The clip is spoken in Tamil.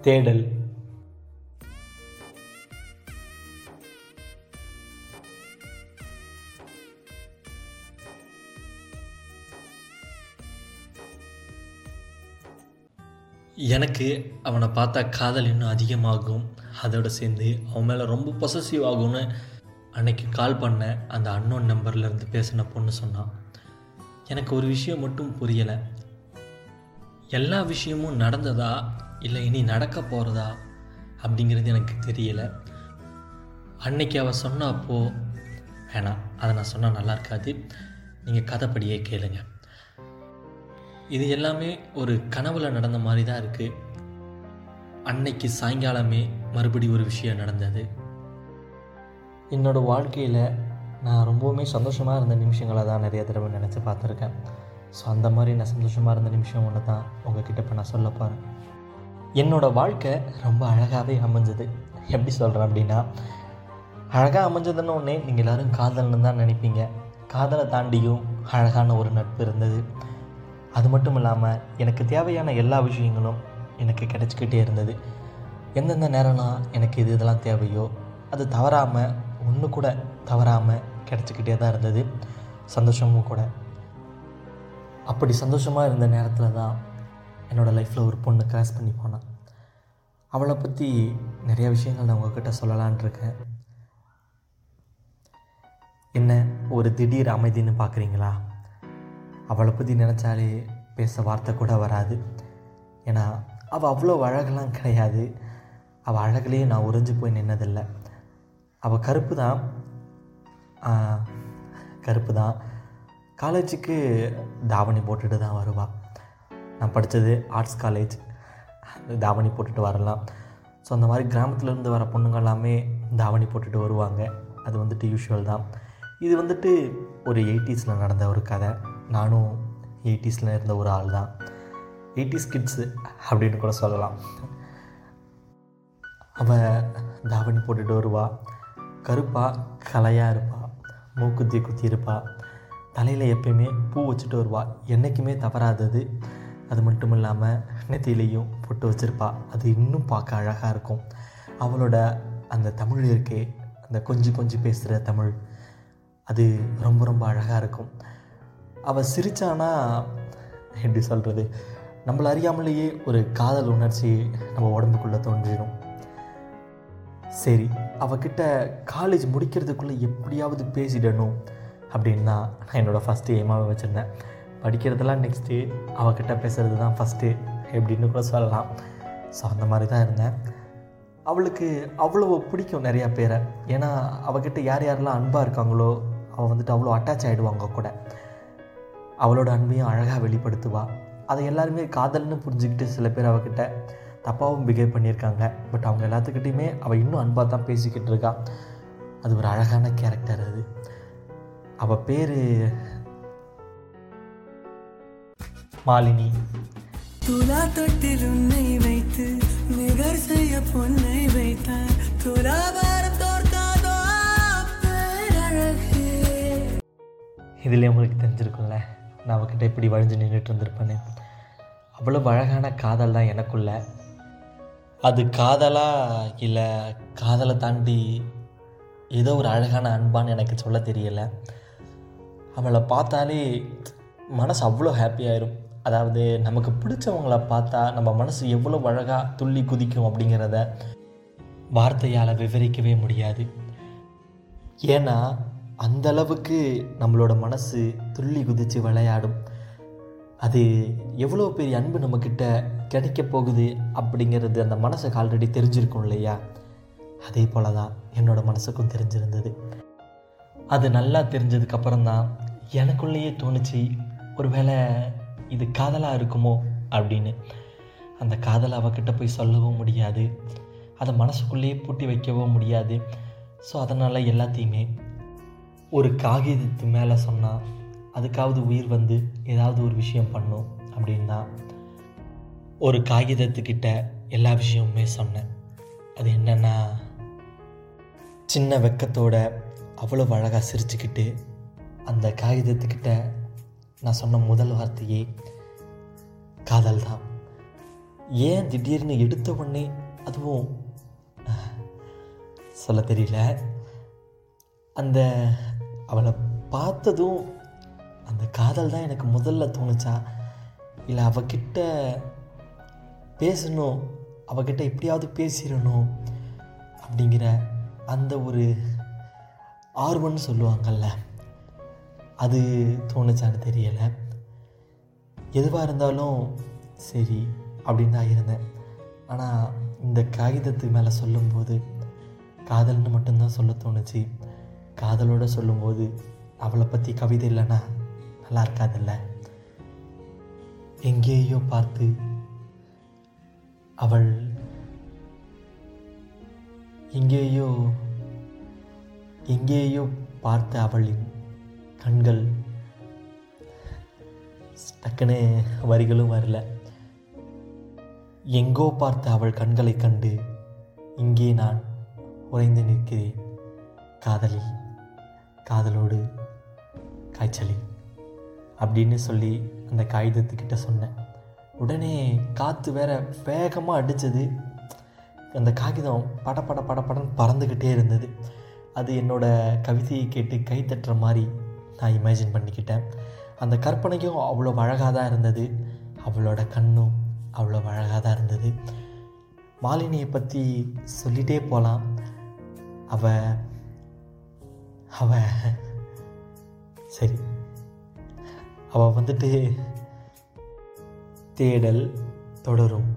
தேடல். எனக்கு அவனை பார்த்தா காதல் இன்னும் அதிகமாகும். அதோடு சேர்ந்து அவன் மேலே ரொம்ப பொசசிவ் ஆகும்னு அன்னைக்கு கால் பண்ண அந்த அன்னோன் நம்பர்லேருந்து பேசின பொண்ணு சொன்னான். எனக்கு ஒரு விஷயம் மட்டும் புரியலை. எல்லா விஷயமும் நடந்ததா இல்லை இனி நடக்க போகிறதா அப்படிங்கிறது எனக்கு தெரியலை. அன்னைக்கு அவள் சொன்ன அப்போது வேணாம் அதை நான் சொன்னால் நல்லா இருக்காது. நீங்கள் கதைப்படியே கேளுங்க. இது எல்லாமே ஒரு கனவுல நடந்த மாதிரி தான் இருக்குது அன்னைக்கு சாயங்காலமே மறுபடி ஒரு விஷயம் நடந்தது. என்னோடய வாழ்க்கையில் நான் ரொம்பவுமே சந்தோஷமாக இருந்த நிமிஷங்களை தான் நிறைய தடவை நினச்சி பார்த்துருக்கேன். ஸோ அந்த மாதிரி நான் சந்தோஷமாக இருந்த நிமிஷம் ஒன்று தான் உங்ககிட்ட இப்போ நான் சொல்ல போகிறேன் என்னோடய வாழ்க்கை ரொம்ப அழகாகவே அமைஞ்சது. எப்படி சொல்கிறேன் அப்படின்னா அழகாக அமைஞ்சதுன்னு ஒன்றே நீங்கள் எல்லோரும் காதல்னு தான் நினைப்பீங்க. காதலை தாண்டியும் அழகான ஒரு நட்பு இருந்தது. அது மட்டும் இல்லாமல் எனக்கு தேவையான எல்லா விஷயங்களும் எனக்கு கிடச்சிக்கிட்டே இருந்தது. எந்தெந்த நேரம்லாம் எனக்கு இது இதெல்லாம் தேவையோ அது தவறாமல் ஒன்று கூட தவறாமல் கிடச்சிக்கிட்டே தான் இருந்தது. சந்தோஷமும் கூட. அப்படி சந்தோஷமாக இருந்த நேரத்தில் தான் என்னோடய லைஃப்பில் ஒரு பொண்ணு கிராஸ் பண்ணி போனான் அவளை பற்றி நிறைய விஷயங்கள் நான் உங்ககிட்ட சொல்லலான் இருக்கேன். என்ன ஒரு திடீர் அமைதின்னு பார்க்குறீங்களா அவளை பற்றி நினச்சாலே பேச வார்த்தை கூட வராது. ஏன்னா அவள் அவ்வளோ அழகெல்லாம் கிடையாது. அவள் அழகுலேயே நான் உறைஞ்சு போய் நின்னதில்லை. அவள் கருப்பு தான். கருப்பு தான். காலேஜுக்கு தாவணி போட்டுட்டு தான் வருவாள் நான் படித்தது ஆர்ட்ஸ் காலேஜ் தாவணி போட்டுட்டு வரலாம். ஸோ அந்த மாதிரி கிராமத்துலேருந்து வர பொண்ணுங்க எல்லாமே தாவணி போட்டுட்டு வருவாங்க. அது வந்துட்டு யூஷுவல் தான். இது வந்துட்டு ஒரு எயிட்டிஸில் நடந்த ஒரு கதை. நானும் எயிட்டிஸில் இருந்த ஒரு ஆள் தான். எயிட்டிஸ் கிட்ஸு அப்படின்னு கூட சொல்லலாம். அவள் தாவணி போட்டுட்டு வருவாள் கருப்பாக கலையாக இருப்பாள் மூக்குத்தி குத்தி இருப்பாள் தலையில் எப்பயுமே பூ வச்சுட்டு வருவாள் என்றைக்குமே தவறாதது. அது மட்டும் இல்லாமல் நெத்திலையும் பொட்டு வச்சுருப்பா. அது இன்னும் பார்க்க அழகாக இருக்கும். அவளோட அந்த தமிழ் இருக்கே அந்த கொஞ்சி கொஞ்சம் பேசுகிற தமிழ் அது ரொம்ப ரொம்ப அழகாக இருக்கும். அவள் சிரித்தானா எப்படி சொல்கிறது நம்மளை அறியாமலேயே ஒரு காதல் உணர்ச்சி நம்ம உடம்புக்குள்ளே தோன்றிடும் சரி அவகிட்ட காலேஜ் முடிக்கிறதுக்குள்ளே எப்படியாவது பேசிடணும் அப்படின்னா நான் என்னோடய ஃபஸ்ட்டு எய்மாவை வச்சுருந்தேன். படிக்கிறதெல்லாம் நெக்ஸ்ட்டு அவகிட்ட பேசுகிறது தான் ஃபஸ்ட்டு எப்படின்னு கூட சொல்லலாம். ஸோ அந்த மாதிரி தான் இருந்தேன். அவளுக்கு அவ்வளோ பிடிக்கும் நிறையா பேரை. ஏன்னா அவகிட்ட யார் யாரெல்லாம் அன்பாக இருக்காங்களோ அவள் வந்துட்டு அவ்வளோ அட்டாச் ஆகிடுவாங்க கூட. அவளோட அன்பையும் அழகாக வெளிப்படுத்துவாள் அதை எல்லாருமே காதல்னு புரிஞ்சுக்கிட்டு சில பேர் அவகிட்ட தப்பாகவும் பிஹேவ் பண்ணியிருக்காங்க. பட் அவங்க எல்லாத்துக்கிட்டையுமே அவள் இன்னும் அன்பாக தான் பேசிக்கிட்டு இருக்கா. அது ஒரு அழகான கேரக்டர் அது. அவள் பேர் மாலினி. துலா தொட்டில் உன்னை வைத்து நிகர் செய்ய பொன்னை வைத்தார். துலாபாரம் பேரழகே. இதுலேயே உங்களுக்கு தெரிஞ்சிருக்கும்ல நான் அவகிட்ட இப்படி வழிஞ்சு நின்றுட்டு இருந்திருப்பேன்னு. அவ்வளோ அழகான காதல் தான் எனக்குள்ள. அது காதலா இல்லை காதலை தாண்டி ஏதோ ஒரு அழகான அன்பான்னு எனக்கு சொல்ல தெரியலை. அவளை பார்த்தாலே மனசு அவ்வளோ ஹாப்பியாயிரும் அதாவது நமக்கு பிடிச்சவங்கள பார்த்தா நம்ம மனசு எவ்வளோ அழகாக துள்ளி குதிக்கும் அப்படிங்கிறத வார்த்தையால் விவரிக்கவே முடியாது. ஏன்னா அந்தளவுக்கு நம்மளோட மனசு துள்ளி குதித்து விளையாடும். அது எவ்வளோ பெரிய அன்பு நம்மக்கிட்ட கிடைக்க போகுது அப்படிங்கிறது அந்த மனசுக்கு ஆல்ரெடி தெரிஞ்சிருக்கும் இல்லையா? அதே போல தான் என்னோடய மனசுக்கும் தெரிஞ்சிருந்தது. அது நல்லா தெரிஞ்சதுக்கப்புறம் தான் எனக்குள்ளேயே தோணுச்சு ஒருவேளை இது காதலாக இருக்குமோ அப்படின்னு. அந்த காதலை அவகிட்ட போய் சொல்லவும் முடியாது. அதை மனசுக்குள்ளேயே பூட்டி வைக்கவும் முடியாது. ஸோ அதனால் எல்லாத்தையுமே ஒரு காகிதத்து மேலே சொன்னால் அதுக்காவது உயிர் வந்து ஏதாவது ஒரு விஷயம் பண்ணும் அப்படின்னா ஒரு காகிதத்துக்கிட்ட எல்லா விஷயமுமே சொன்னேன். அது என்னென்னா சின்ன வெக்கத்தோட அவ்வளோ அழகாக சிரிச்சுக்கிட்டு அந்த காகிதத்துக்கிட்ட நான் சொன்ன முதல் வார்த்தையே காதல் தான் ஏன் திடீர்னு எடுத்த உடனே அதுவும் சொல்ல தெரியல. அந்த அவளை பார்த்ததும் அந்த காதல் தான் எனக்கு முதல்ல தோணுச்சா? இல்லை அவகிட்ட பேசணும் அவகிட்ட எப்படியாவது பேசிடணும் அப்படிங்கிற அந்த ஒரு ஆர்வம்னு சொல்லுவாங்கல்ல. அது தோணுச்சான்னு தெரியலை. எதுவாக இருந்தாலும் சரி அப்படின்னு தான் இருந்தேன். ஆனால் இந்த காகிதத்து மேலே சொல்லும்போது காதல்னு மட்டும்தான் சொல்ல தோணுச்சு. காதலோடு சொல்லும்போது அவளை பற்றி கவிதை இல்லைன்னா நல்லா இருக்காதுல்ல. எங்கேயோ பார்த்து அவள் எங்கேயோ எங்கேயோ பார்த்த அவளின் கண்கள். டக்குன்னு வரிகளும் வரல. எங்கோ பார்த்த அவள் கண்களை கண்டு இங்கே நான் உறைந்து நிற்கிறேன். காதலி காதலோடு காய்ச்சலி அப்படின்னு சொல்லி அந்த காகிதத்துக்கிட்ட சொன்னேன். உடனே காற்று வேற வேகமாக அடித்தது அந்த காகிதம் பட பட பட படன்னு பறந்துக்கிட்டே இருந்தது. அது என்னோடய கவிதையை கேட்டு கை தட்டுற மாதிரி நான் இமேஜின் பண்ணிக்கிட்டேன். அந்த கற்பனைக்கும் அவ்வளோ அழகாக தான் இருந்தது. அவளோட கண்ணும் அவ்வளோ அழகாக தான் இருந்தது. மாலினியை பற்றி சொல்லிகிட்டே போகலாம் அவ அவ சரி. அவள் வந்துட்டு தேடல் தொடரும்.